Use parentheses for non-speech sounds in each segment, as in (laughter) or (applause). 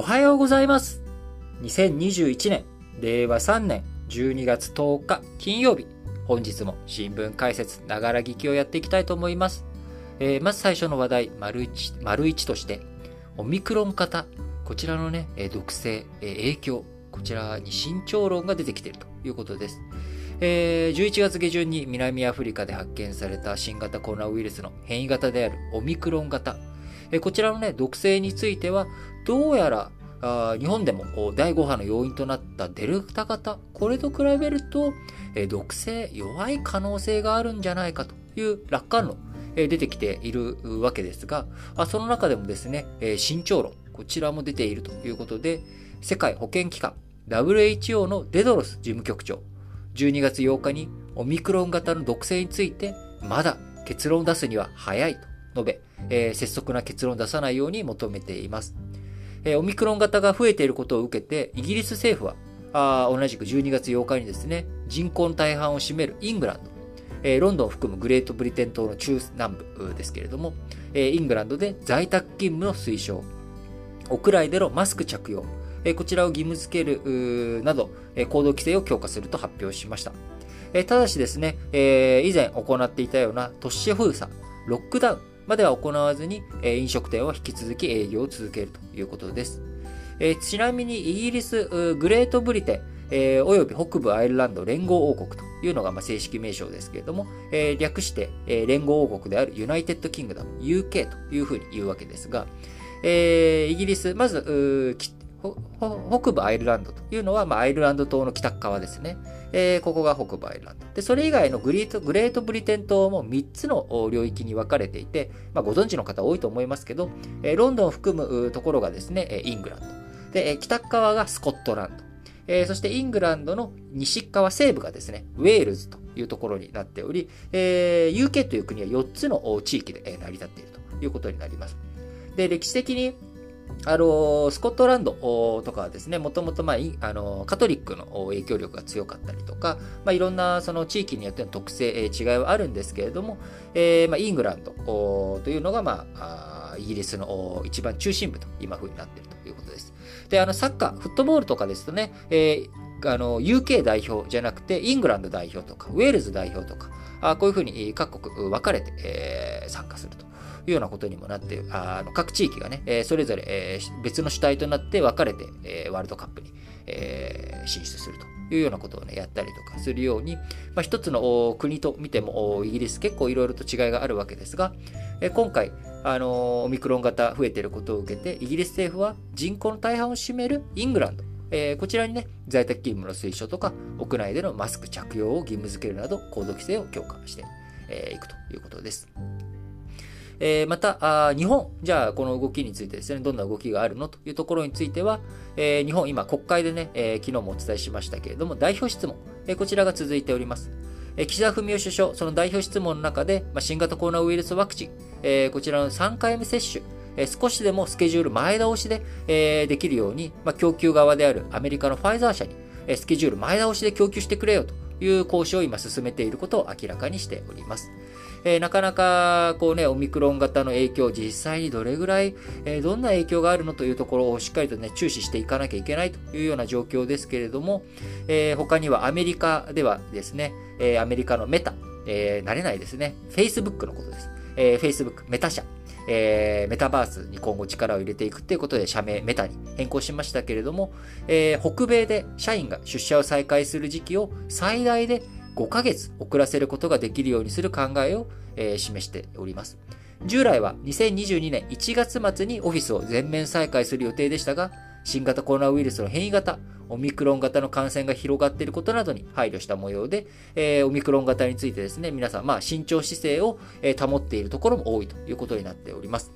おはようございます。2021年、令和3年12月10日金曜日、本日も新聞解説、ながら聞きをやっていきたいと思います。えー、まず最初の話題、丸一、丸一として、オミクロン型、こちらのね、毒性、影響、こちらに慎重論が出てきているということです。えー、11月下旬に南アフリカで発見された新型コロナウイルスの変異型であるオミクロン型。えー、こちらのね、毒性については、どうやら日本でも第5波の要因となったデルタ型、これと比べると、毒性弱い可能性があるんじゃないかという楽観論、出てきているわけですが、その中でもですね、え、慎重論、こちらも出ているということで、世界保健機関 WHO のデドロス事務局長、12月8日にオミクロン型の毒性について、まだ結論を出すには早いと述べ、拙速な結論を出さないように求めています。えー、オミクロン型が増えていることを受けて、イギリス政府は、あ同じく12月8日にですね、人口の大半を占めるイングランド、えー、ロンドンを含むグレートブリテン島の中南部ですけれども、えー、イングランドで在宅勤務の推奨、屋内でのマスク着用、えー、こちらを義務付けるなど、え、行動規制を強化すると発表しました。え、ただしですね、え、以前行っていたような都市封鎖、ロックダウン、までは行わずに、え飲食店は引き続き営業を続けるということです。えちなみにイギリス、グレートブリテン、えー、および北部アイルランド連合王国というのが、ま、正式名称ですけれども、え、略して、え、連合王国である United Kingdom、UK というふうに言うわけですが、えー、イギリス、まず、北部アイルランドというのは、まあ、アイルランド島の北側ですね。えー、ここが北部アイルランド。で、それ以外のグレートグレートブリテン島も3つの領域に分かれていて、まあ、ご存知の方多いと思いますけど、えー、ロンドンを含むところがですね、イングランド。で、北側がスコットランド。えー、そしてイングランドの西側西部がですね、ウェールズというところになっており、えー、UK という国は4つの地域で成り立っているということになります。で、歴史的にあの、スコットランドとかはですね、もともと、まあ、あの、カトリックの影響力が強かったりとか、まあ、いろんなその地域によっての特性、違いはあるんですけれども、えー、まあ、イングランドというのが、まあ、イギリスの一番中心部と今風になっているということです。で、あの、サッカー、フットボールとかですとね、えー、あの、UK 代表じゃなくて、イングランド代表とか、ウェールズ代表とか、あこういうふうに各国分かれて、えー、参加すると。いうようなことにもなって、あの各地域がね、えそれぞれ、え別の主体となって分かれて、えワールドカップに、え進出するというようなことをね、やったりとかするように、まあ、一つの国と見ても、イギリス結構いろいろと違いがあるわけですが、え今回、あのオミクロン型増えていることを受けて、イギリス政府は人口の大半を占めるイングランド、えー、こちらにね、在宅勤務の推奨とか、屋内でのマスク着用を義務付けるなど、行動規制を強化してい、えー、くということです。えー、またあ、日本、じゃあこの動きについてですね、どんな動きがあるのというところについては、えー、日本、今国会でね、えー、昨日もお伝えしましたけれども、代表質問、え、こちらが続いております。岸田文雄首相、その代表質問の中で、まあ、新型コロナウイルスワクチン、え、こちらの3回目接種、え、少しでもスケジュール前倒しで、え、できるように、まあ、供給側であるアメリカのファイザー社に、え、スケジュール前倒しで供給してくれよという交渉を今進めていることを明らかにしております。えー、なかなか、こうね、オミクロン型の影響、実際にどれぐらい、えー、どんな影響があるのというところをしっかりとね、注視していかなきゃいけないというような状況ですけれども、えー、他にはアメリカではですね、えアメリカのメタ、え慣れないですね、Facebook のことです。え Facebook、メタ社、えー、メタバースに今後力を入れていくっていうことで社名メタに変更しましたけれども、えー、北米で社員が出社を再開する時期を最大で5ヶ月遅らせることができるようにする考えを、えー、示しております。従来は2022年1月末にオフィスを全面再開する予定でしたが、新型コロナウイルスの変異型、オミクロン型の感染が広がっていることなどに配慮した模様で、えー、オミクロン型についてですね、皆さん、まあ、慎重姿勢を、え、保っているところも多いということになっております。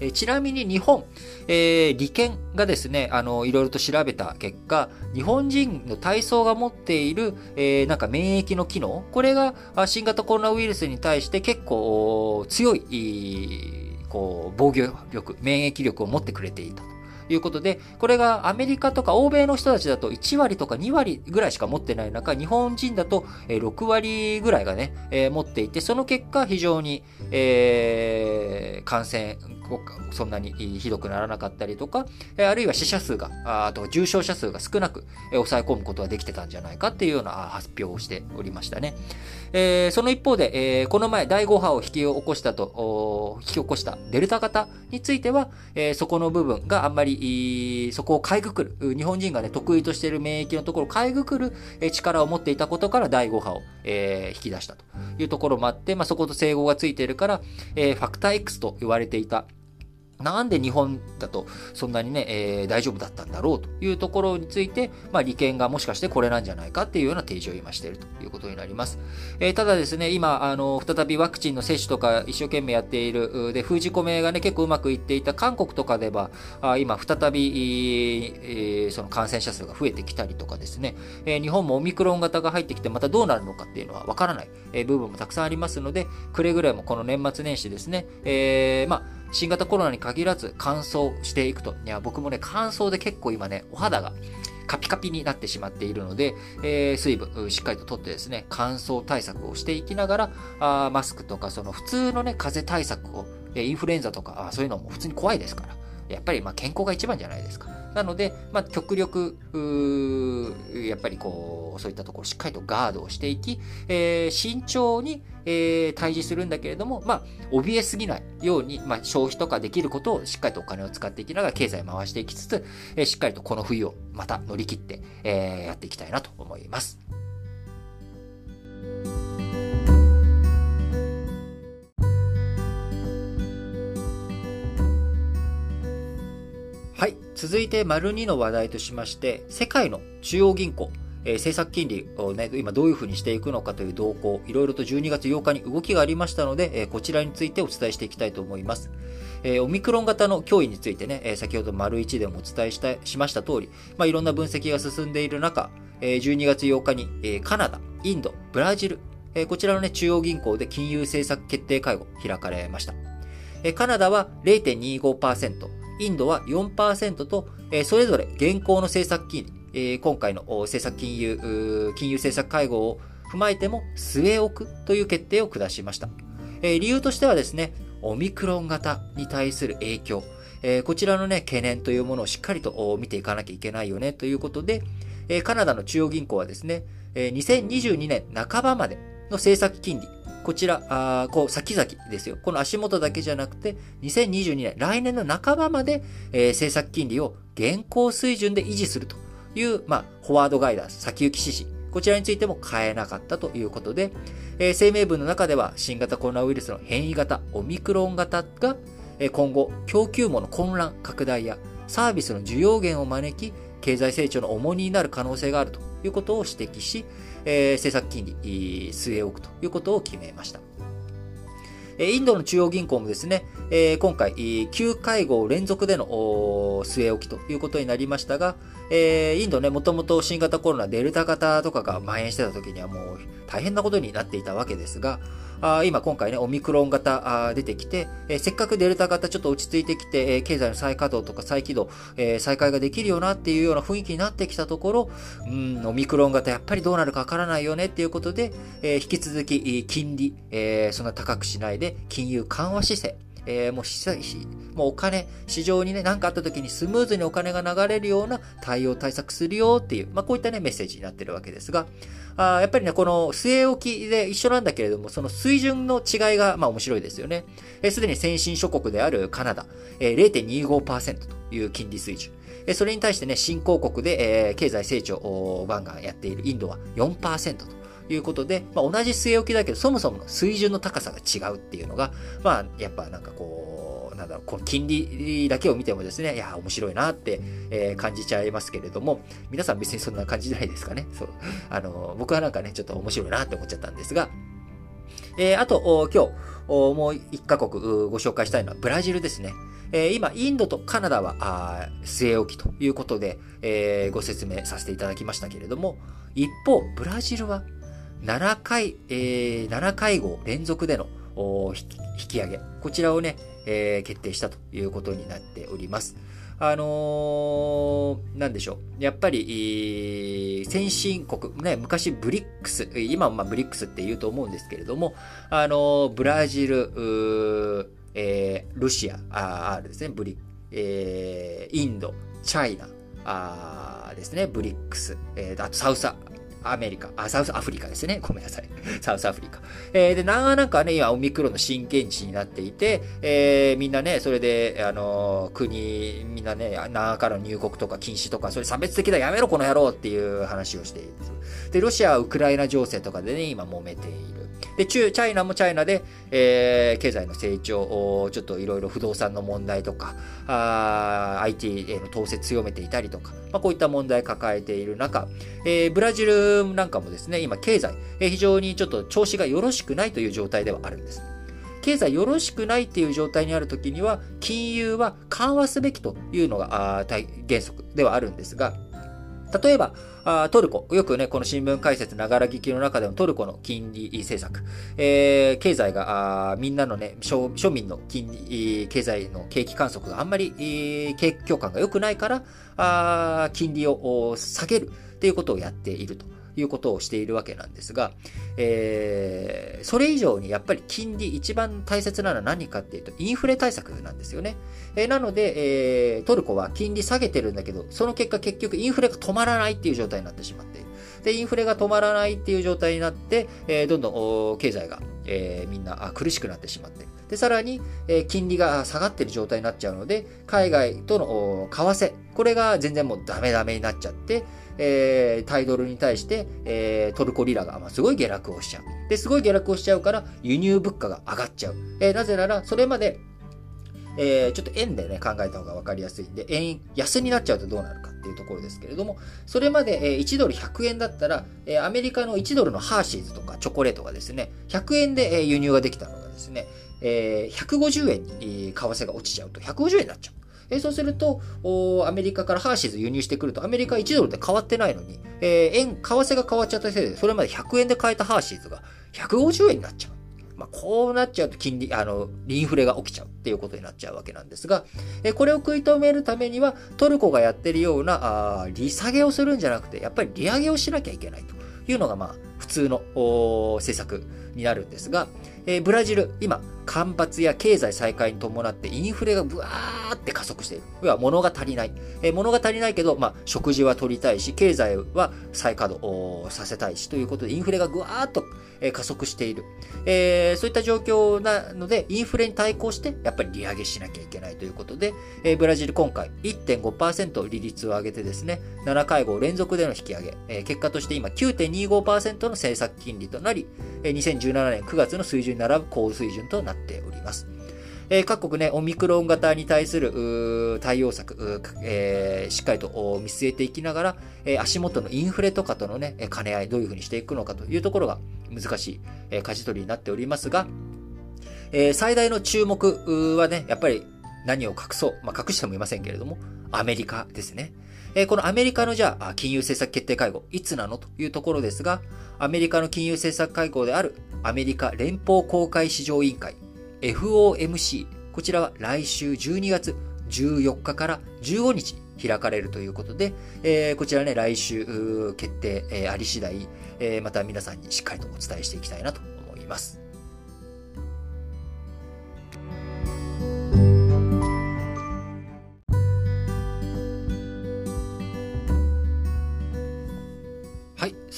えちなみに日本、えー、理研がですね、あの、いろいろと調べた結果、日本人の体操が持っている、えー、なんか免疫の機能、これが新型コロナウイルスに対して結構強い、こう、防御力、免疫力を持ってくれていたと。いうことで、これがアメリカとか欧米の人たちだと1割とか2割ぐらいしか持ってない中、日本人だと6割ぐらいがね、えー、持っていて、その結果非常に、えー、感染そんなにひどくならなかったりとか、あるいは死者数が、あと重症者数が少なく抑え込むことができてたんじゃないかっていうような発表をしておりましたね。えー、その一方で、えー、この前第5波を引き起こしたと、引き起こしたデルタ型については、えー、そこの部分があんまり、そこをかいくくる、日本人がね、得意としている免疫のところをかいくくる力を持っていたことから第5波を、え、引き出したというところもあって、まあ、そこと整合がついているから、え、ファクター X と言われていたなんで日本だとそんなにね、えー、大丈夫だったんだろうというところについて、まあ、利権がもしかしてこれなんじゃないかっていうような提示を今しているということになります。えー、ただですね、今、あの、再びワクチンの接種とか一生懸命やっている、で、封じ込めがね、結構うまくいっていた韓国とかでは、あ今、再び、えー、その感染者数が増えてきたりとかですね、え、日本もオミクロン型が入ってきて、またどうなるのかっていうのはわからない、え、部分もたくさんありますので、くれぐれもこの年末年始ですね、えー、まあ、新型コロナに限らず乾燥していくと。いや、僕もね、乾燥で結構今ね、お肌がカピカピになってしまっているので、えー、水分しっかりと取ってですね、乾燥対策をしていきながら、あマスクとかその普通のね、風邪対策を、インフルエンザとか、そういうのも普通に怖いですから。やっぱりま健康が一番じゃないですか。なので、まあ、極力、やっぱりこう、そういったところしっかりとガードをしていき、えー、慎重に、えー、対峙するんだけれども、まあ、怯えすぎないように、まあ、消費とかできることをしっかりとお金を使っていきながら経済を回していきつつ、えー、しっかりとこの冬をまた乗り切って、え、やっていきたいなと思います。続いて、丸2の話題としまして、世界の中央銀行、えー、政策金利をね、今どういうふうにしていくのかという動向、いろいろと12月8日に動きがありましたので、えー、こちらについてお伝えしていきたいと思います。えー、オミクロン型の脅威についてね、え先ほど丸1でもお伝えしたしました通り、まあ、いろんな分析が進んでいる中、え12月8日に、えカナダ、インド、ブラジル、えこちらのね、中央銀行で金融政策決定会合開かれました。えカナダは0.25%、インドは4%と、えそれぞれ現行の政策金利、え今回の政策金融、金融政策会合を踏まえても据え置くという決定を下しました。え理由としてはですね、オミクロン型に対する影響、えこちらのね、懸念というものをしっかりと見ていかなきゃいけないよねということで、えカナダの中央銀行はですね、え2022年半ばまでの政策金利、こちら、あこう、先々ですよ。この足元だけじゃなくて、2022年、来年の半ばまで、えー、政策金利を現行水準で維持するという、まあ、フォワードガイダンス、先行き指示。こちらについても変えなかったということで、えー、声明文の中では、新型コロナウイルスの変異型、オミクロン型が、えー、今後、供給網の混乱、拡大や、サービスの需要減を招き、経済成長の重荷になる可能性があるということを指摘し、えー、政策金利据え置くということを決めました。インドの中央銀行もですね、今回、9会合連続での据え置きということになりましたが、インドね、もともと新型コロナデルタ型とかが蔓延してた時にはもう大変なことになっていたわけですが、あ今今回ね、オミクロン型あ出てきて、えー、せっかくデルタ型ちょっと落ち着いてきて、えー、経済の再稼働とか再起動、えー、再開ができるよなっていうような雰囲気になってきたところ、うん、オミクロン型やっぱりどうなるかわからないよねっていうことで、えー、引き続き金利、えー、そんな高くしないで金融緩和姿勢、えー、もうもうお金、市場にね、何かあった時にスムーズにお金が流れるような対応対策するよっていう、まあこういったね、メッセージになってるわけですが、あやっぱりね、この据え置きで一緒なんだけれども、その水準の違いが、まあ面白いですよね。す、で、に先進諸国であるカナダ、え、0.25%という金利水準。えそれに対してね、新興国で、え、経済成長をガンガンやっているインドは4%と。いうことで、まあ、同じ据え置きだけど、そもそもの水準の高さが違うっていうのが、まあ、やっぱなんかこう、なんだろう、この金利だけを見てもですね、いや、面白いなって、えー、感じちゃいますけれども、皆さん別にそんな感じじゃないですかね。そう。あの、僕はなんかね、ちょっと面白いなって思っちゃったんですが、えー、あと、今日、もう一カ国ご紹介したいのはブラジルですね。えー、今、インドとカナダは据え置きということで、えー、ご説明させていただきましたけれども、一方、ブラジルは7回、えー、7会合連続での引き上げ。こちらをね、えー、決定したということになっております。あのー、なんでしょう。やっぱり、先進国、ね、昔ブリックス、今はまあブリックスって言うと思うんですけれども、あのー、ブラジル、えー、ロシア、あですね、ブリ、えー、インド、チャイナ、あですね、ブリックス、えー、あとサウスアメリカ、あ、サウスアフリカですね。ごめんなさい。(laughs) サウスアフリカ。えー、で、長なんかね、今、オミクロンの新建地になっていて、えー、みんなね、それで、あの、国、みんなね、長からの入国とか禁止とか、それ差別的だ、やめろ、この野郎っていう話をしている。で、ロシアはウクライナ情勢とかでね、今揉めている。で、中、チャイナもチャイナで、えー、経済の成長、ちょっといろいろ不動産の問題とか、あ IT への統制強めていたりとか、まあ、こういった問題抱えている中、えー、ブラジルなんかもですね、今経済、えー、非常にちょっと調子がよろしくないという状態ではあるんです。経済よろしくないっていう状態にあるときには、金融は緩和すべきというのが原則ではあるんですが、例えば、あトルコ、よくね、この新聞解説ながら聞きの中でもトルコの金利政策、えー、経済が、あみんなのね、庶民の金利、経済の景気観測があんまり、景況感が良くないから、あ金利を下げるっていうことをやっていると。いうことをしているわけなんですが、えー、それ以上にやっぱり金利一番大切なのは何かっていうと、インフレ対策なんですよね。えー、なので、えー、トルコは金利下げてるんだけど、その結果結局インフレが止まらないっていう状態になってしまっている。で、インフレが止まらないっていう状態になって、えー、どんどん経済が、えー、みんな苦しくなってしまっている。で、さらに、えー、金利が下がってる状態になっちゃうので、海外との為替、これが全然もうダメダメになっちゃって、えー、タイドルに対して、えー、トルコリラが、まあ、すごい下落をしちゃう。で、すごい下落をしちゃうから、輸入物価が上がっちゃう。えー、なぜなら、それまで、えー、ちょっと円でね、考えた方が分かりやすいんで、円安になっちゃうとどうなるかっていうところですけれども、それまで、えー、1ドル100円だったら、えー、アメリカの1ドルのハーシーズとかチョコレートがですね、100円で、えー、輸入ができたのがですね、えー、150円に為替が落ちちゃうと150円になっちゃう。えー、そうするとお、アメリカからハーシーズ輸入してくると、アメリカ1ドルで変わってないのに、えー、円、為替が変わっちゃったせいで、それまで100円で買えたハーシーズが150円になっちゃう。まあ、こうなっちゃうと金利、あの、インフレが起きちゃうっていうことになっちゃうわけなんですが、えこれを食い止めるためには、トルコがやってるような、あ利下げをするんじゃなくて、やっぱり利上げをしなきゃいけないというのが、まあ、普通の政策になるんですが、えー、ブラジル、今、干ばつや経済再開に伴ってインフレがブワーって加速している。要は物が足りない。えー、物が足りないけど、まあ、食事は取りたいし、経済は再稼働させたいしということで、インフレがぐわーっと加速している。えー、そういった状況なので、インフレに対抗して、やっぱり利上げしなきゃいけないということで、えー、ブラジル今回1.5%利率を上げてですね、7会合連続での引き上げ、えー、結果として今9.25%の政策金利となり、2017年9月の水準に並ぶ高水準となりなっております。えー、各国ね、オミクロン型に対する対応策、えー、しっかりと見据えていきながら、えー、足元のインフレとかとのね、兼ね合い、どういうふうにしていくのかというところが難しい、えー、舵取りになっておりますが、えー、最大の注目はね、やっぱり何を隠そう。まあ、隠してもいませんけれども、アメリカですね。え、このアメリカのじゃあ、金融政策決定会合、いつなの？というところですが、アメリカの金融政策会合であるアメリカ連邦公開市場委員会、FOMC、こちらは来週12月14日から15日開かれるということで、えー、こちらね、来週決定、えー、あり次第、えー、また皆さんにしっかりとお伝えしていきたいなと思います。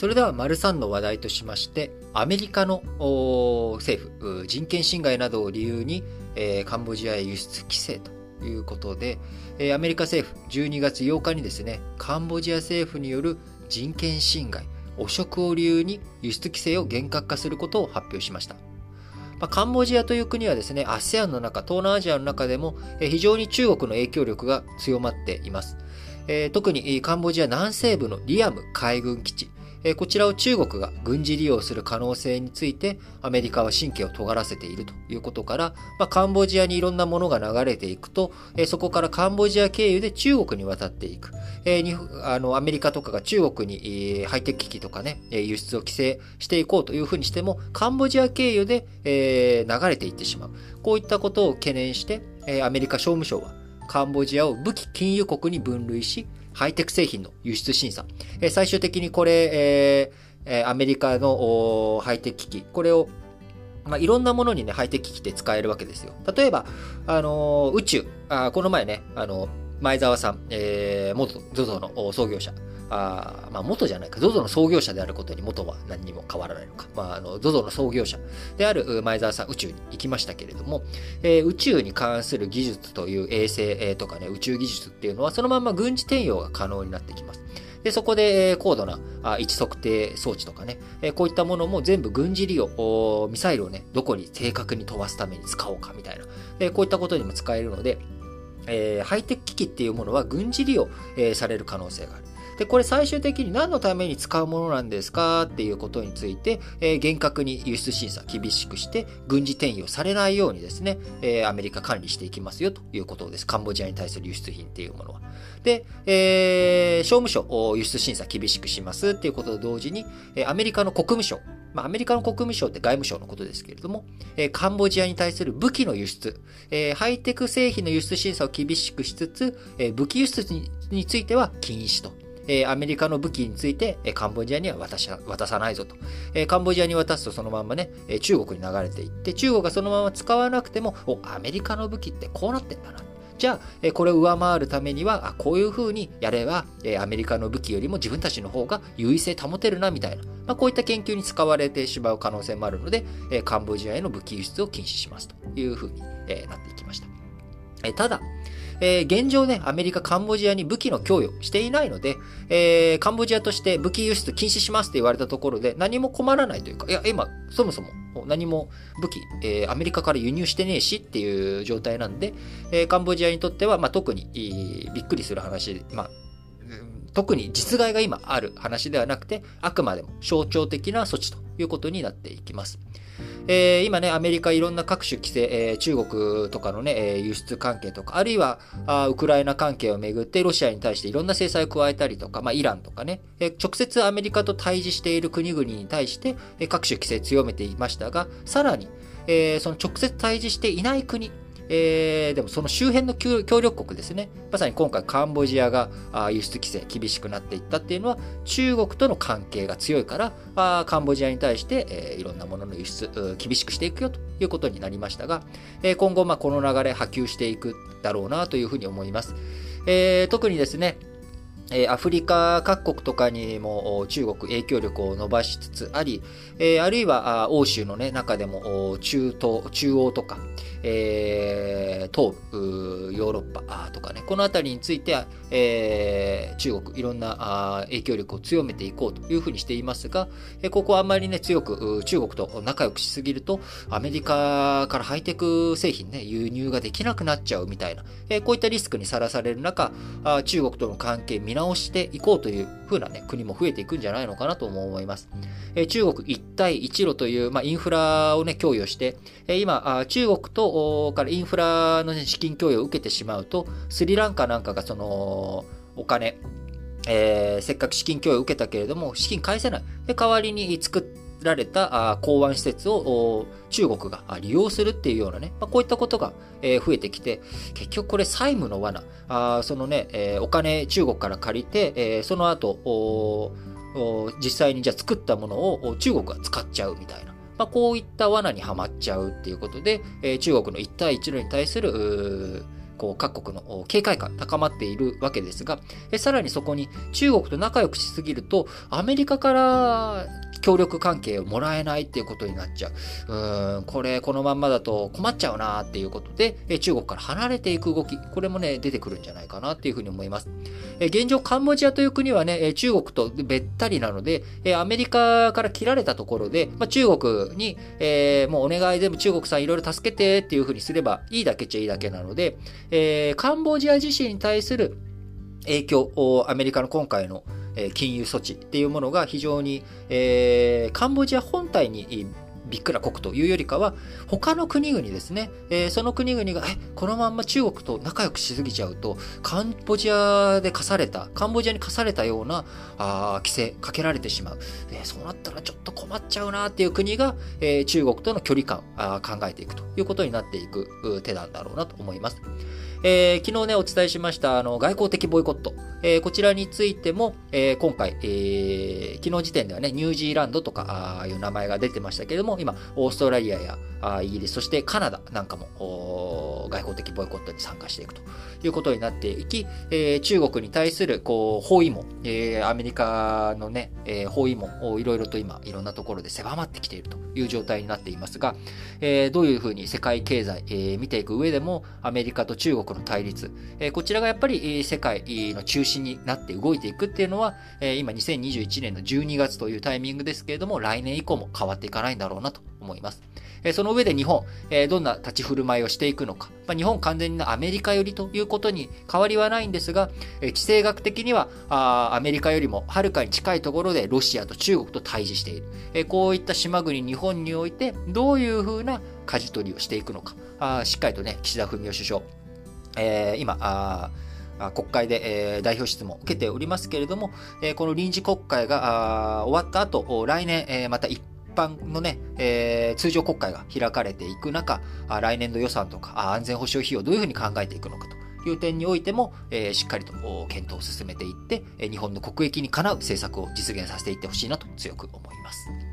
それでは、丸3の話題としまして、アメリカの政府、人権侵害などを理由に、えー、カンボジアへ輸出規制ということで、えー、アメリカ政府12月8日にですね、カンボジア政府による人権侵害、汚職を理由に輸出規制を厳格化することを発表しました。まあ、カンボジアという国はですね、ASEAN の中、東南アジアの中でも、えー、非常に中国の影響力が強まっています。えー、特にカンボジア南西部のリアム海軍基地、えこちらを中国が軍事利用する可能性についてアメリカは神経を尖らせているということから、まあ、カンボジアにいろんなものが流れていくと、えそこからカンボジア経由で中国に渡っていく。え、にあのアメリカとかが中国に、え、ハイテク機器とかね、輸出を規制していこうというふうにしても、カンボジア経由で、え、流れていってしまう。こういったことを懸念して、えアメリカ商務省はカンボジアを武器禁輸国に分類し、ハイテク製品の輸出審査。え最終的にこれ、えー、アメリカのハイテク機器、これをまあ、いろんなものにね、ハイテク機器って使えるわけですよ。例えば、あのー、宇宙あ、この前ね、あの、前澤さん、えー、元 ZOZO の創業者、あまあ、元じゃないか、ZOZO の創業者であることに元は何にも変わらないのか。まあ、あの、ZOZO の創業者である前澤さん、宇宙に行きましたけれども、えー、宇宙に関する技術という衛星とかね、宇宙技術っていうのは、そのまま軍事転用が可能になってきます。で、そこで高度な位置測定装置とかね、こういったものも全部軍事利用、ミサイルをね、どこに正確に飛ばすために使おうかみたいな、こういったことにも使えるので、え、ハイテク機器っていうものは軍事利用、え、される可能性がある。で、これ最終的に何のために使うものなんですかっていうことについて、えー、厳格に輸出審査厳しくして、軍事転用されないようにですね、えー、アメリカ管理していきますよということです。カンボジアに対する輸出品っていうものは。で、えー、商務省、輸出審査厳しくしますっていうことと同時に、アメリカの国務省、まあ、アメリカの国務省って外務省のことですけれども、えー、カンボジアに対する武器の輸出、えー、ハイテク製品の輸出審査を厳しくしつつ、えー、武器輸出にについては禁止と。えー、アメリカの武器について、え、カンボジアには渡し渡さないぞと、え。カンボジアに渡すとそのまんまね、え、中国に流れていって、中国がそのまま使わなくても、お、アメリカの武器ってこうなってんだな。じゃあ、これを上回るためには、こういうふうにやれば、アメリカの武器よりも自分たちの方が優位性保てるな、みたいな。まあ、こういった研究に使われてしまう可能性もあるので、カンボジアへの武器輸出を禁止しますというふうになっていきました。ただ、えー、現状ね、アメリカ、カンボジアに武器の供与していないので、えー、カンボジアとして武器輸出禁止しますって言われたところで何も困らないというか、いや、今、そもそも何も武器、えー、アメリカから輸入してねえしっていう状態なんで、えー、カンボジアにとっては、まあ、特にびっくりする話、まあ、特に実害が今ある話ではなくて、あくまでも象徴的な措置ということになっていきます。えー、今ね、アメリカいろんな各種規制、えー、中国とかのね、輸出関係とか、あるいはあウクライナ関係をめぐってロシアに対していろんな制裁を加えたりとか、まあ、イランとかね、えー、直接アメリカと対峙している国々に対して、え、各種規制強めていましたが、さらに、えー、その直接対峙していない国、えー、でもその周辺の協力国ですね。まさに今回カンボジアが輸出規制厳しくなっていったっていうのは中国との関係が強いからあカンボジアに対して、えー、いろんなものの輸出厳しくしていくよということになりましたが、えー、今後まあこの流れ波及していくだろうなというふうに思います。えー、特にですね、アフリカ各国とかにも中国影響力を伸ばしつつあり、あるいは欧州の、ね、中でも中東、中央とか、えー、東部、ヨーロッパとかね、このあたりについて、えー、中国、いろんな影響力を強めていこうというふうにしていますが、えここはあんまりね、強く中国と仲良くしすぎると、アメリカからハイテク製品ね、輸入ができなくなっちゃうみたいな、えこういったリスクにさらされる中あ、中国との関係見直していこうというふうなね、国も増えていくんじゃないのかなと思います。え中国一帯一路という、まあ、インフラをね、供与して、え今、中国とからインフラの、資金供与を受けてしまうと、スリランカなんかがその、お金、えー、せっかく資金供与を受けたけれども、資金返せない。で、代わりに作られた港湾施設を中国が利用するっていうようなね、まあ、こういったことが増えてきて、結局これ債務の罠、あそのね、えー、お金中国から借りて、えー、その後、実際にじゃあ作ったものを中国が使っちゃうみたいな。まあ、こういった罠にはまっちゃうっていうことで、えー、中国の一帯一路に対する、こう各国の警戒感高まっているわけですが、えさらにそこに中国と仲良くしすぎると、アメリカから協力関係をもらえないっていうことになっちゃう。うーん、これ、このまんまだと困っちゃうなっていうことで、中国から離れていく動き、これもね、出てくるんじゃないかなっていうふうに思います。現状、カンボジアという国はね、中国とべったりなので、アメリカから切られたところで、まあ、中国に、えー、もうお願い全部中国さんいろいろ助けてっていうふうにすればいいだけっちゃいいだけなので、えー、カンボジア自身に対する影響を、アメリカの今回の金融措置っていうものが非常に、えー、カンボジア本体にびっくら国というよりかは、他の国々ですね、えー、その国々が、え、このまんま中国と仲良くしすぎちゃうと、カンボジアで課された、カンボジアに課されたようなあ規制かけられてしまう、えー、そうなったらちょっと困っちゃうなっていう国が、えー、中国との距離感あ考えていくということになっていく手なんだろうなと思います。えー、昨日ね、お伝えしました、あの、外交的ボイコット。えー、こちらについても、えー、今回、え、昨日時点ではね、ニュージーランドとか、あいう名前が出てましたけれども、今、オーストラリアやあイギリス、そしてカナダなんかも、外交的ボイコットに参加していくということになっていき、え、中国に対する、こう、包囲網、え、アメリカのね、え、包囲網いろいろと今、いろんなところで狭まってきているという状態になっていますが、え、どういうふうに世界経済、え、見ていく上でも、アメリカと中国の対立、えー、こちらがやっぱり世界の中心になって動いていくっていうのは、えー、今2021年の12月というタイミングですけれども、来年以降も変わっていかないんだろうなと思います。えその上で日本、えどんな立ち振る舞いをしていくのか。まあ、日本完全にアメリカ寄りということに変わりはないんですが、え地政学的にはあアメリカよりもはるかに近いところでロシアと中国と対峙している。えこういった島国日本においてどういうふうな舵取りをしていくのか。あしっかりとね、岸田文雄首相、えー、今、あ国会で、え、代表質問を受けておりますけれども、え、この臨時国会が終わった後、来年、え、また一般のね、え、通常国会が開かれていく中、来年度予算とか安全保障費をどういうふうに考えていくのかという点においても、え、しっかりと検討を進めていって、日本の国益にかなう政策を実現させていってほしいなと強く思います。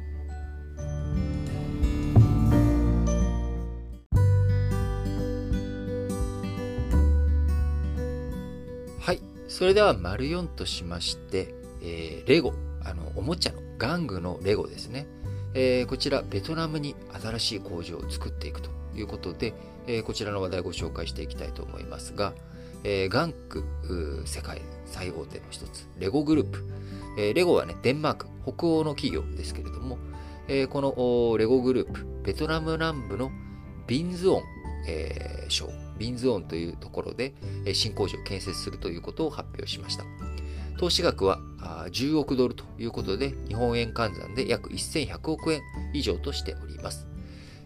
それでは、丸4としまして、えー、レゴ、あの、おもちゃの玩具のレゴですね。えー、こちら、ベトナムに新しい工場を作っていくということで、えー、こちらの話題をご紹介していきたいと思いますが、えー、玩具世界最大手の一つ、レゴグループ。えー、レゴはね、デンマーク、北欧の企業ですけれども、えー、このレゴグループ、ベトナム南部のビンズオン、えー、省、ビンズオンというところで、新工場を建設するということを発表しました。投資額は10億ドルということで、日本円換算で約1100億円以上としております。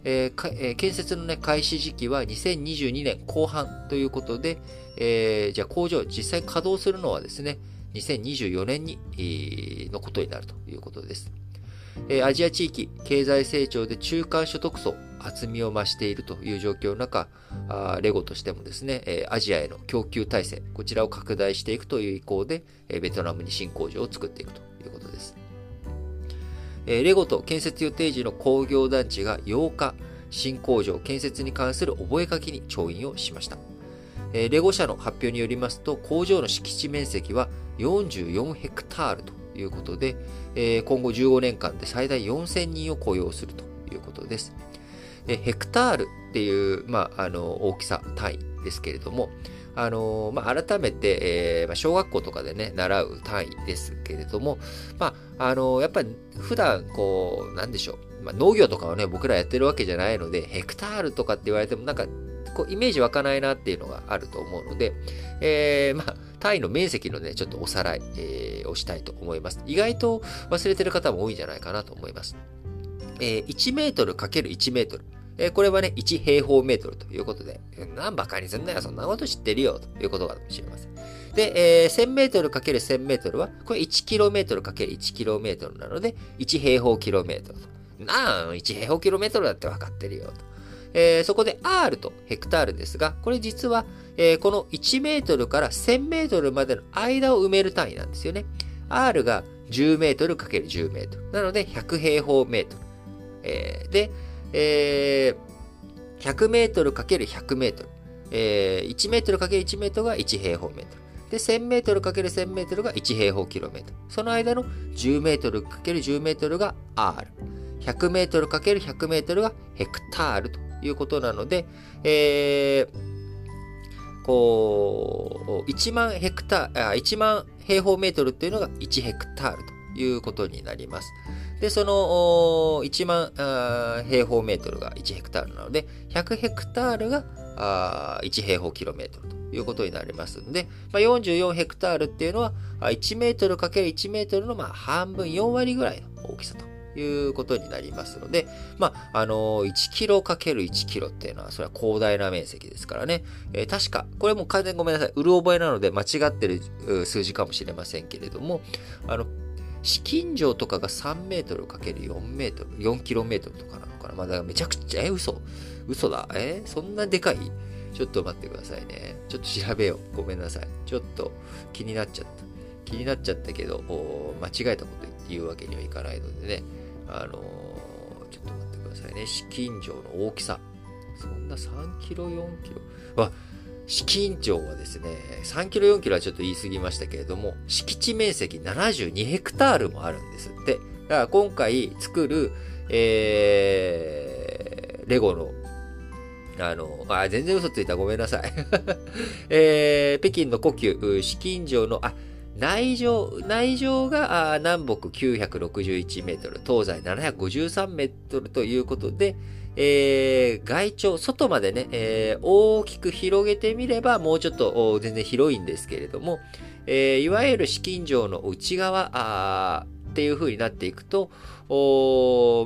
えーえー、建設の、ね、開始時期は2022年後半ということで、えー、じゃあ工場実際稼働するのはですね、2024年に、えー、のことになるということです。アジア地域経済成長で中間所得層厚みを増しているという状況の中、レゴとしてもですね、えアジアへの供給体制、こちらを拡大していくという意向で、えベトナムに新工場を作っていくということです。えレゴと建設予定時の工業団地が8日、新工場建設に関する覚書に調印をしました。えレゴ社の発表によりますと、工場の敷地面積は44ヘクタールということで、え今後15年間で最大4000人を雇用するということです。でヘクタールっていう、まあ、あの大きさ単位ですけれども、あのまあ、改めて、えーまあ、小学校とかでね、習う単位ですけれども、まあ、あのやっぱり普段こう、なんでしょう、まあ、農業とかはね、僕らやってるわけじゃないので、ヘクタールとかって言われても、なんか、こう、イメージ湧かないなっていうのがあると思うので、えー、まあ、単位の面積のね、ちょっとおさらい、えー、をしたいと思います。意外と忘れてる方も多いんじゃないかなと思います。えー、1メートル ×1 メートル。えー、これはね、1平方メートルということで、何バカにすんだよ、そんなこと知ってるよ、ということかもしれません。で、えー、1000メートル ×1000 メートルは、これ1キロメートル ×1 キロメートルなので、1平方キロメートルと。なあ、1平方キロメートルだって分かってるよ、と。えー、そこで R とヘクタールですが、これ実は、えー、この1メートルから1000メートルまでの間を埋める単位なんですよね。R が10メートル ×10 メートル。なので100平方メートル。えー、で、えー、100メートル ×100 メートル。えー、1メートル ×1 メートルが1平方メートル。で、1000メートル ×1000 メートルが1平方キロメートル。その間の10メートル ×10 メートルが R。100メートル ×100 メートルがヘクタールということなので、えー、こう、1万ヘクター、1万平方メートルっていうのが1ヘクタールということになります。で、その1万平方メートルが1ヘクタールなので、100ヘクタールがあ1平方キロメートルということになりますので、まあ、44ヘクタールっていうのは1メートル ×1 メートルのま半分4割ぐらいの大きさということになりますので、まあ、あのー、1キロ ×1 キロっていうのは、それは広大な面積ですからね。えー、確か、これも完全にごめんなさい。うる覚えなので間違ってる数字かもしれませんけれども、あの、資金城とかが3メートルかける4メートル、4キロメートルとかなのかな。まあ、だからめちゃくちゃ、え、嘘嘘だ。え？そんなでかい？ちょっと待ってくださいね。ちょっと調べよう。ごめんなさい。ちょっと気になっちゃった。気になっちゃったけど、間違えたこと言うわけにはいかないのでね。あのー、ちょっと待ってくださいね。資金城の大きさ。そんな3キロ、4キロ。あ、資金城はですね、3キロ、4キロはちょっと言い過ぎましたけれども、敷地面積72ヘクタールもあるんですって。だから今回作る、えー、レゴのあの、あ、全然嘘ついた。ごめんなさい。(laughs) えー、北京の故宮、紫禁城の、あ、内城、内城が南北961メートル、東西753メートルということで、えー、外庁、外までね、えー、大きく広げてみれば、もうちょっと全然広いんですけれども、えー、いわゆる紫禁城の内側っていう風になっていくと、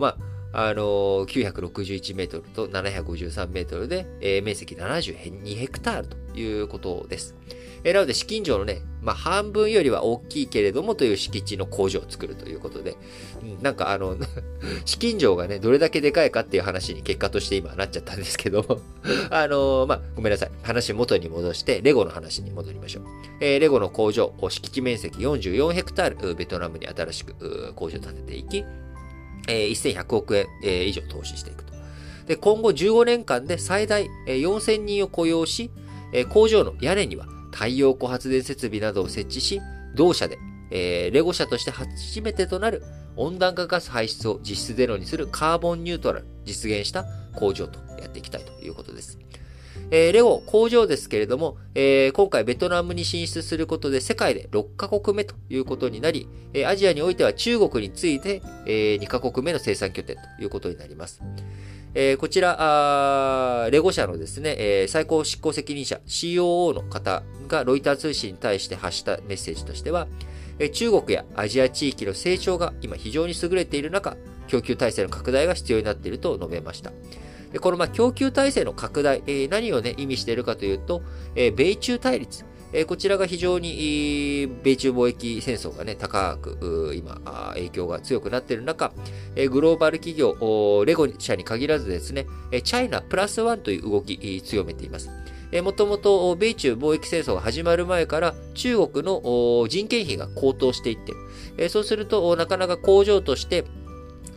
まあ、あのー、961メートルと753メートルで、えー、面積72ヘクタールということです。えー、なので、資金城のね、まあ、半分よりは大きいけれどもという敷地の工場を作るということで、うん、なんかあの、(laughs) 資金城がね、どれだけでかいかっていう話に結果として今なっちゃったんですけども (laughs) あのー、まあ、ごめんなさい。話元に戻して、レゴの話に戻りましょう。えー、レゴの工場、敷地面積44ヘクタール、ベトナムに新しく工場を建てていき、えー、1100億円、えー、以上投資していくと。で、今後15年間で最大、えー、4000人を雇用し、えー、工場の屋根には太陽光発電設備などを設置し、同社で、えー、レゴ社として初めてとなる温暖化ガス排出を実質ゼロにするカーボンニュートラル実現した工場とやっていきたいということです。えー、レゴ工場ですけれども、えー、今回ベトナムに進出することで世界で6カ国目ということになり、えー、アジアにおいては中国について、え2カ国目の生産拠点ということになります。えー、こちら、レゴ社のですね、えー、最高執行責任者 COO の方がロイター通信に対して発したメッセージとしては、え中国やアジア地域の成長が今非常に優れている中、供給体制の拡大が必要になっていると述べました。でこのまあ供給体制の拡大、えー、何をね、意味しているかというと、えー、米中対立、え、こちらが非常に、米中貿易戦争がね、高く、今、影響が強くなっている中、グローバル企業、レゴ社に限らずですね、チャイナプラスワンという動き、強めています。もともと米中貿易戦争が始まる前から中国の人件費が高騰していってる。そうすると、なかなか工場として、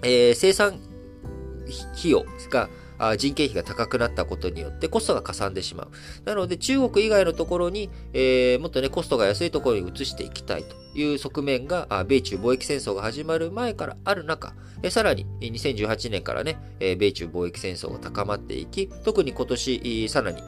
生産費用が人件費が高くなったことによってコストがかさんでしまう。なので中国以外のところに、えー、もっとね、コストが安いところに移していきたいという側面が、米中貿易戦争が始まる前からある中、さらに2018年からね、米中貿易戦争が高まっていき、特に今年さらに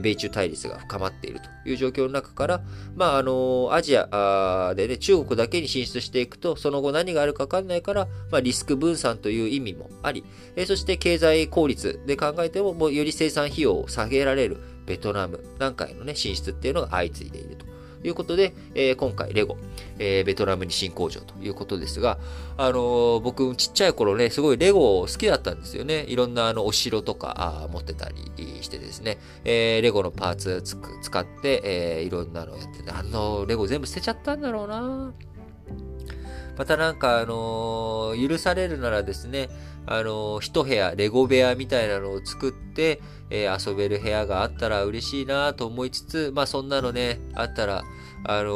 米中対立が深まっているという状況の中から、まあ、あの、アジアでね、中国だけに進出していくと、その後何があるかわかんないから、まあ、リスク分散という意味もあり、そして経済効率で考えても、もうより生産費用を下げられるベトナムなんかへのね、進出っていうのが相次いでいると。いうことで、えー、今回レゴ、えー、ベトナムに新工場ということですが、あのー、僕ちっちゃい頃ね、すごいレゴ好きだったんですよね。いろんなあのお城とかあ持ってたりしてですね、えー、レゴのパーツつく使って、えー、いろんなのやってて、あのレゴ全部捨てちゃったんだろうなまたなんか、あの、許されるならですね、あのー、一部屋、レゴ部屋みたいなのを作って、えー、遊べる部屋があったら嬉しいなと思いつつ、まあそんなのね、あったら、あのー、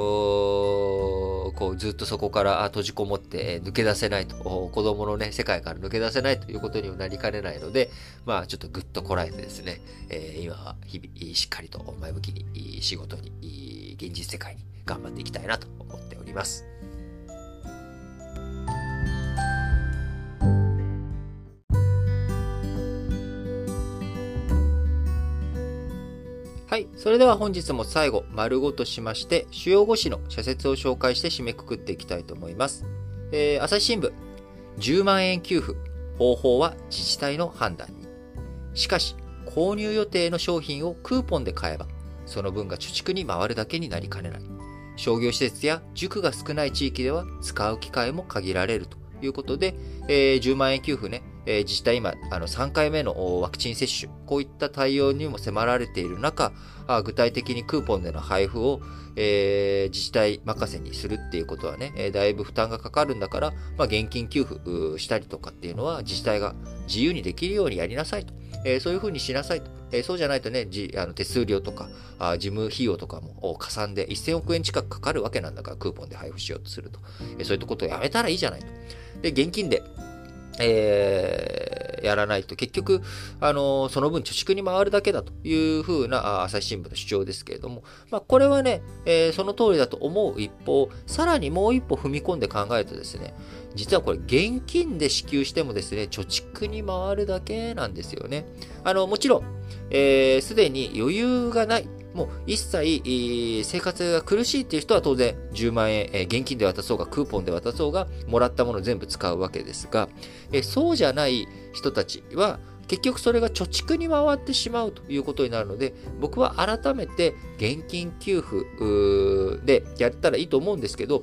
こうずっとそこから閉じこもって抜け出せないと、子供のね、世界から抜け出せないということにもなりかねないので、まあちょっとぐっとこらえてですね、えー、今は日々しっかりと前向きに仕事に、現実世界に頑張っていきたいなと思っております。はい。それでは本日も最後、丸ごとしまして、主要5紙の社説を紹介して締めくくっていきたいと思います。えー、朝日新聞、10万円給付、方法は自治体の判断に。しかし、購入予定の商品をクーポンで買えば、その分が貯蓄に回るだけになりかねない。商業施設や塾が少ない地域では使う機会も限られるということで、えー、10万円給付ね、自治体今、あの3回目のワクチン接種、こういった対応にも迫られている中、具体的にクーポンでの配布を、えー、自治体任せにするっていうことはね、だいぶ負担がかかるんだから、まあ、現金給付したりとかっていうのは自治体が自由にできるようにやりなさいとえー、そういうふうにしなさいと。え、そうじゃないとね、じあの手数料とかあ、事務費用とかもかさんで1000億円近くかかるわけなんだから、クーポンで配布しようとすると。え、そういったことをやめたらいいじゃないと。で、現金で、えー、やらないと結局、あのー、その分貯蓄に回るだけだというふうな朝日新聞の主張ですけれども、まあ、これはね、えー、その通りだと思う一方、さらにもう一歩踏み込んで考えるとですね、実はこれ現金で支給してもですね、貯蓄に回るだけなんですよね。あの、もちろん、えー、すでに余裕がない、もう一切、生活が苦しいっていう人は当然10万円、現金で渡そうがクーポンで渡そうがもらったもの全部使うわけですが、そうじゃない人たちは結局それが貯蓄に回ってしまうということになるので、僕は改めて現金給付でやったらいいと思うんですけど、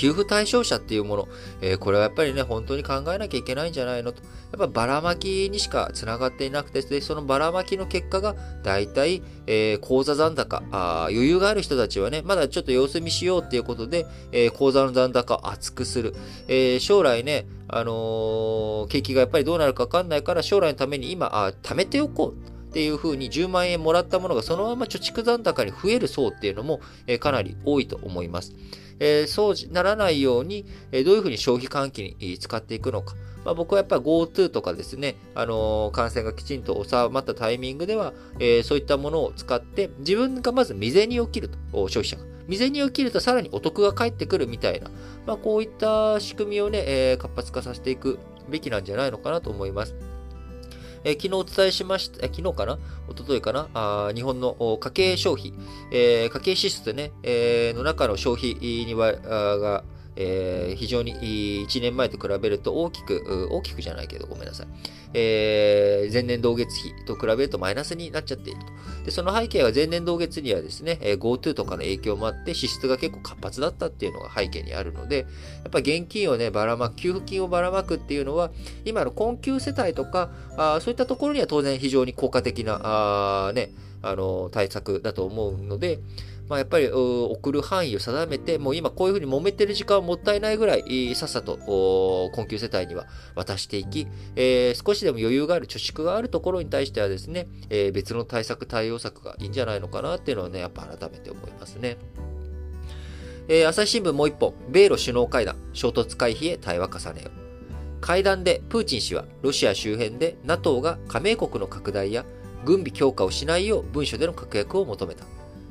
給付対象者っていうもの、えー、これはやっぱりね、本当に考えなきゃいけないんじゃないのと。やっぱばらまきにしか繋がっていなくて、で、そのばらまきの結果が、大体、えー、口座残高あ、余裕がある人たちはね、まだちょっと様子見しようっていうことで、えー、口座の残高を厚くする。えー、将来ね、あの景気がやっぱりどうなるかわかんないから、将来のために今、あ、貯めておこう。っていう風に10万円もらったものがそのまま貯蓄残高に増える層っていうのも、かなり多いと思います。えー、そうならないように、えどういうふうに消費喚起に使っていくのか。まあ、僕はやっぱり GoTo とかですね、あのー、感染がきちんと収まったタイミングでは、えー、そういったものを使って、自分がまず未然に起きると、消費者が。未然に起きるとさらにお得が返ってくるみたいな、まあ、こういった仕組みをね、えー、活発化させていくべきなんじゃないのかなと思います。えー、昨日お伝えしました、えー、昨日かな？一昨日かな？あ日本の家計消費、えー、家計支出ね、えー、の中の消費には、あが、えー、非常に1年前と比べると大きく、大きくじゃないけどごめんなさい。えー、前年同月比と比べるとマイナスになっちゃっていると。で、その背景は前年同月にはですね、GoTo とかの影響もあって支出が結構活発だったっていうのが背景にあるので、やっぱ現金をね、ばらまく、給付金をばらまくっていうのは、今の困窮世帯とか、あそういったところには当然非常に効果的な、あね、あの、対策だと思うので、まあ、やっぱり送る範囲を定めて、もう今こういうふうに揉めてる時間はもったいないぐらい、さっさと困窮世帯には渡していき、えー、少しでも余裕がある、貯蓄があるところに対してはですね、えー、別の対策、対応策がいいんじゃないのかなっていうのはね、やっぱ改めて思いますね。えー、朝日新聞もう一本、米ロ首脳会談、衝突回避へ対話重ねよ。会談でプーチン氏はロシア周辺で NATO が加盟国の拡大や軍備強化をしないよう文書での確約を求めた。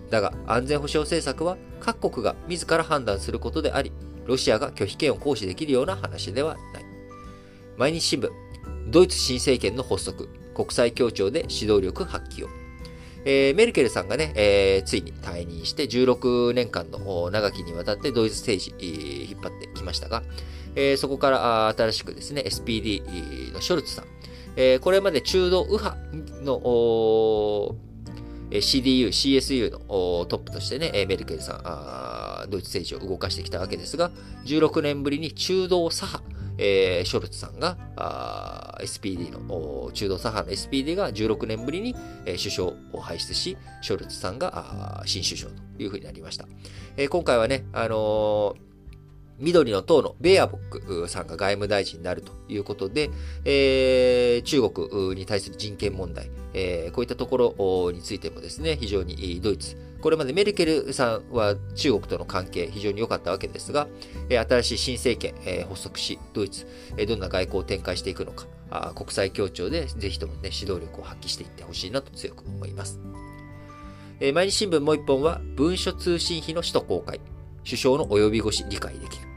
だが安全保障政策は各国が自ら判断することであり、ロシアが拒否権を行使できるような話ではない。毎日新聞、ドイツ新政権の発足、国際協調で指導力発揮を。えー、メルケルさんがね、えー、ついに退任して16年間の長きにわたってドイツ政治、えー、引っ張ってきましたが、えー、そこから新しくですね、SPD のショルツさん、えー、これまで中道右派の CDU、CSU のトップとしてね、メルケルさん、ドイツ政治を動かしてきたわけですが、16年ぶりに中道左派、えー、ショルツさんが、SPD の、中道左派の SPD が16年ぶりに、えー、首相を輩出し、ショルツさんが新首相というふうになりました。えー、今回はね、あのー緑の党のベアボックさんが外務大臣になるということで、えー、中国に対する人権問題、えー、こういったところについてもですね、非常にドイツ、これまでメルケルさんは中国との関係非常に良かったわけですが、新しい新政権、発足し、ドイツ、どんな外交を展開していくのか、国際協調でぜひともね、指導力を発揮していってほしいなと強く思います。毎日新聞もう一本は、文書通信費の使途公開。首相の及び腰理解できる。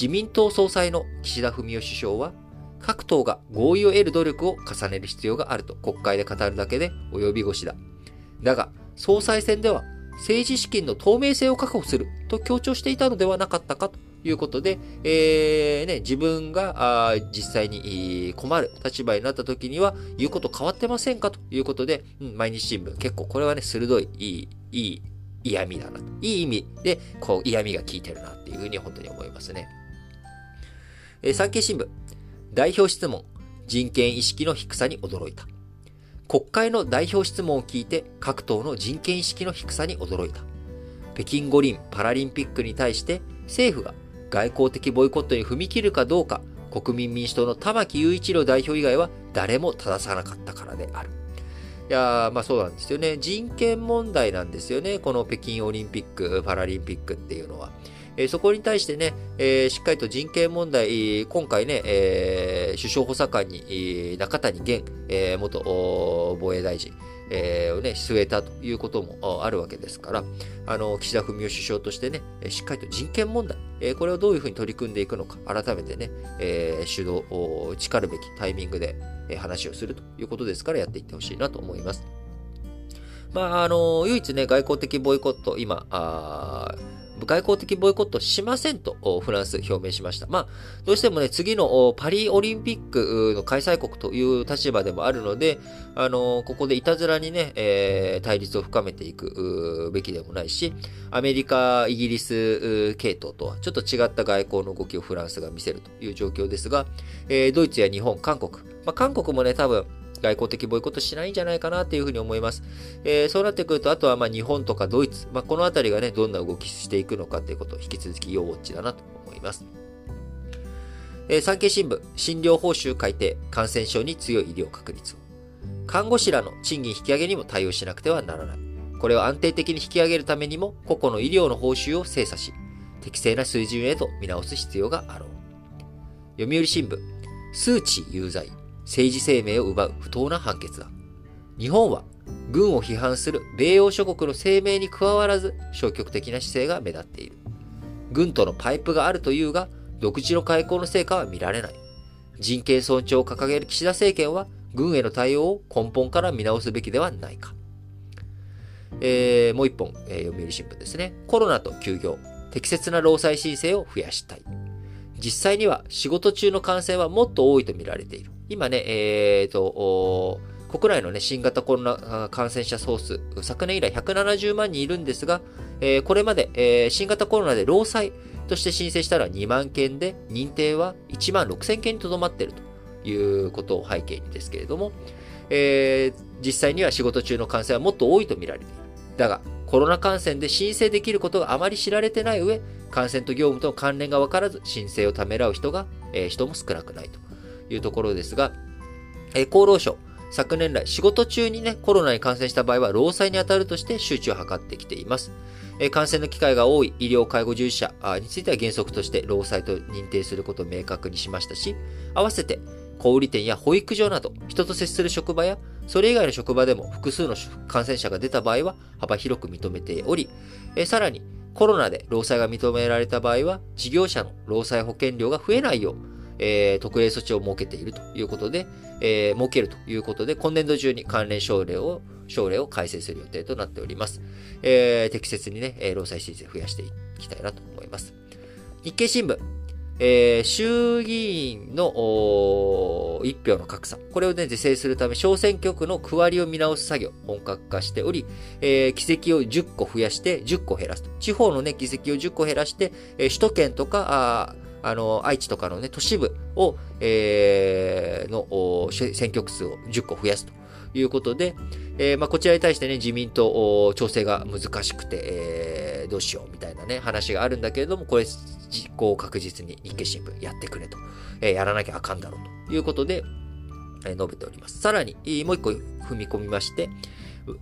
自民党総裁の岸田文雄首相は、各党が合意を得る努力を重ねる必要があると国会で語るだけで及び腰だ。だが、総裁選では政治資金の透明性を確保すると強調していたのではなかったかということで、えーね、自分が実際に困る立場になった時には言うこと変わってませんかということで、うん、毎日新聞結構これはね、鋭い、いい、いい嫌味だなと。いい意味で、こう嫌味が効いてるなっていうふうに本当に思いますね。えー、産経新聞、代表質問、人権意識の低さに驚いた。国会の代表質問を聞いて各党の人権意識の低さに驚いた。北京五輪・パラリンピックに対して政府が外交的ボイコットに踏み切るかどうか国民民主党の玉木雄一郎代表以外は誰も正さなかったからである。いやーまあそうなんですよね。人権問題なんですよね。この北京オリンピック、パラリンピックっていうのは。え、そこに対してね、え、しっかりと人権問題、今回ね、え、首相補佐官に、中谷元、え、元防衛大臣、えー、をね、据えたということもあるわけですから、あの、岸田文雄首相としてね、しっかりと人権問題、えー、これをどういうふうに取り組んでいくのか、改めてね、えー、主導、誓るべきタイミングで、え話をするということですからやっていってほしいなと思います。まあ、あの、唯一ね、外交的ボイコット、今、あ外交的ボイコットしませんとフランス表明しました。まあ、どうしてもね、次のパリオリンピックの開催国という立場でもあるので、あの、ここでいたずらにね、えー、対立を深めていくべきでもないし、アメリカ、イギリス系統とはちょっと違った外交の動きをフランスが見せるという状況ですが、えー、ドイツや日本、韓国、まあ、韓国もね、多分、外交的ボイコットしないんじゃないかなというふうに思います。えー、そうなってくると、あとはま日本とかドイツ、まあ、このあたりがね、どんな動きしていくのかということを引き続き要ウォッチだなと思います。えー、産経新聞、診療報酬改定、感染症に強い医療確立を。看護師らの賃金引き上げにも対応しなくてはならない。これを安定的に引き上げるためにも、個々の医療の報酬を精査し、適正な水準へと見直す必要があろう。読売新聞、数値有罪、政治生命を奪う不当な判決だ。日本は軍を批判する米欧諸国の声明に加わらず消極的な姿勢が目立っている。軍とのパイプがあるというが、独自の開口の成果は見られない。人権尊重を掲げる岸田政権は、軍への対応を根本から見直すべきではないか。えー、もう一本、えー、読売新聞ですね。コロナと休業、適切な労災申請を増やしたい。実際には仕事中の感染はもっと多いと見られている。今ね、えっ、ー、と、国内のね、新型コロナ感染者総数、昨年以来170万人いるんですが、えー、これまで、えー、新型コロナで労災として申請したら2万件で、認定は1万6000件にとどまっているということを背景にですけれども、えー、実際には仕事中の感染はもっと多いと見られている。だが、コロナ感染で申請できることがあまり知られてない上、感染と業務との関連が分からず申請をためらう人が、えー、人も少なくないと。いうところですが、え厚労省、昨年来仕事中にね、コロナに感染した場合は労災に当たるとして周知を図ってきています。え感染の機会が多い医療介護従事者については原則として労災と認定することを明確にしましたし、合わせて小売店や保育所など人と接する職場やそれ以外の職場でも複数の感染者が出た場合は幅広く認めており、えさらにコロナで労災が認められた場合は事業者の労災保険料が増えないようえー、特例措置を設けているということで、えー、設けるということで、今年度中に関連省令を、省令を改正する予定となっております。えー、適切にね、労災申請増やしていきたいなと思います。日経新聞、えー、衆議院の一票の格差。これをね、是正するため、小選挙区の区割りを見直す作業、本格化しており、えー、議席を10個増やして10個減らすと。地方のね、議席を10個減らして、えー、首都圏とか、あの、愛知とかのね、都市部を、えー、の、選挙区数を10個増やすということで、えー、まあ、こちらに対してね、自民党、調整が難しくて、えー、どうしようみたいなね、話があるんだけれども、これ、実行を確実に日経新聞やってくれと、えー、やらなきゃあかんだろうということで、えー、述べております。さらに、もう一個踏み込みまして、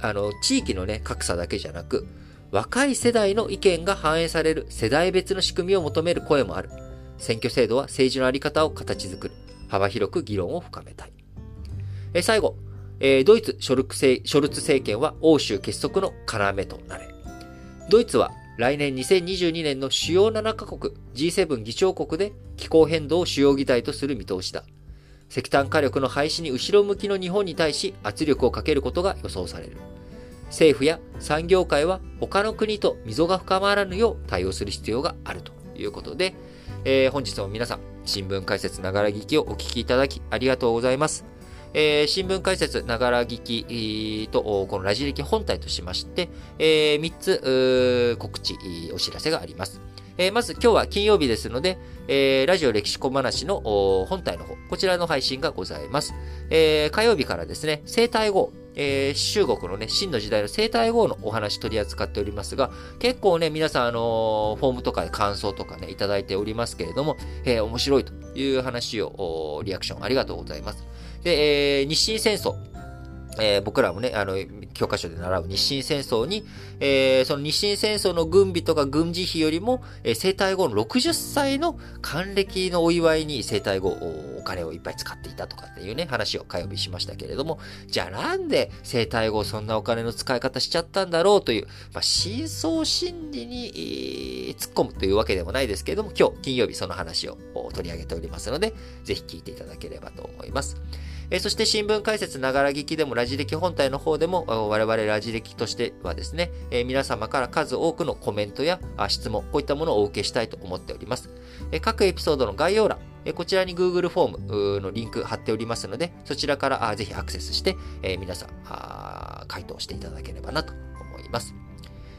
あの、地域のね、格差だけじゃなく、若い世代の意見が反映される世代別の仕組みを求める声もある。選挙制度は政治のあり方を形作る。幅広く議論を深めたい。え最後、えドイツショルクショルツ政権は欧州結束の要となれ。ドイツは来年2022年の主要7カ国 G7 議長国で気候変動を主要議題とする見通しだ。石炭火力の廃止に後ろ向きの日本に対し圧力をかけることが予想される。政府や産業界は他の国と溝が深まらぬよう対応する必要があるということで、えー、本日も皆さん、新聞解説ながら聞きをお聞きいただきありがとうございます。えー、新聞解説ながら聞きと、このラジ歴本体としまして、えー、3つ告知、お知らせがあります。えー、まず今日は金曜日ですので、えー、ラジオ歴史小話の本体の方、こちらの配信がございます。えー、火曜日からですね、生体号、えー、中国のね、真の時代の生体号のお話取り扱っておりますが、結構ね、皆さん、あの、フォームとかで感想とかね、いただいておりますけれども、えー、面白いという話を、リアクションありがとうございます。で、えー、日清戦争。えー、僕らもね、あの、教科書で習う日清戦争に、えー、その日清戦争の軍備とか軍事費よりも、えー、生体後の60歳の還暦のお祝いに生体後お金をいっぱい使っていたとかっていうね、話を火曜日しましたけれども、じゃあなんで生体後そんなお金の使い方しちゃったんだろうという、まあ、真相心理に、突っ込むというわけでもないですけれども、今日金曜日その話を取り上げておりますので、ぜひ聞いていただければと思います。えそして新聞解説ながら聞きでもラジ歴本体の方でも我々ラジ歴としてはですね、え皆様から数多くのコメントや質問、こういったものをお受けしたいと思っております。え各エピソードの概要欄、こちらに Google フォームのリンク貼っておりますので、そちらからぜひアクセスして、え皆さん回答していただければなと思います。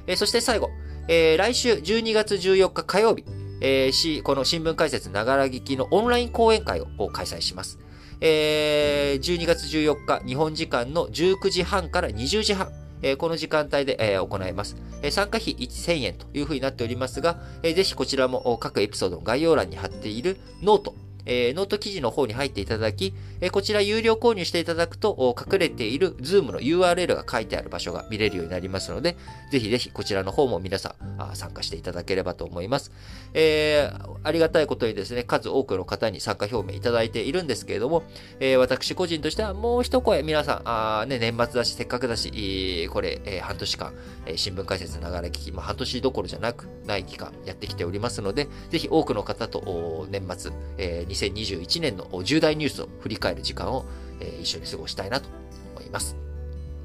えそして最後、え来週12月14日火曜日、えー、この新聞解説ながら聞きのオンライン講演会を開催します。えー、12月14日、日本時間の19時半から20時半、えー、この時間帯で、えー、行います。えー、参加費1000円というふうになっておりますが、えー、ぜひこちらも各エピソードの概要欄に貼っているノート、えー、ノート記事の方に入っていただき、えー、こちら有料購入していただくと、隠れている Zoom の URL が書いてある場所が見れるようになりますので、ぜひぜひこちらの方も皆さん参加していただければと思います。えー、ありがたいことにですね、数多くの方に参加表明いただいているんですけれども、えー、私個人としてはもう一声皆さん、あね、年末だし、せっかくだし、これ、えー、半年間、えー、新聞解説ながら聞き、まあ、半年どころじゃなく、ない期間やってきておりますので、ぜひ多くの方と年末、えー、2021年の重大ニュースを振り返る時間を、えー、一緒に過ごしたいなと思います。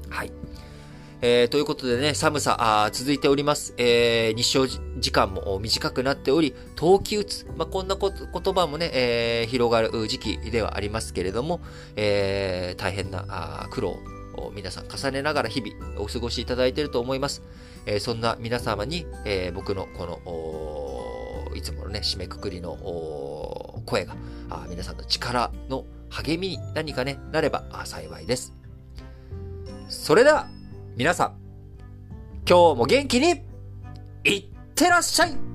はい。えー、ということでね、寒さあ続いております。えー、日照時間も短くなっており、冬季打つ。まあ、こんなこ言葉もね、えー、広がる時期ではありますけれども、えー、大変なあ苦労を皆さん重ねながら日々お過ごしいただいていると思います。えー、そんな皆様に、えー、僕のこの、いつものね、締めくくりの声があ皆さんの力の励みに何かね、なれば幸いです。それでは、皆さん、今日も元気に、いってらっしゃい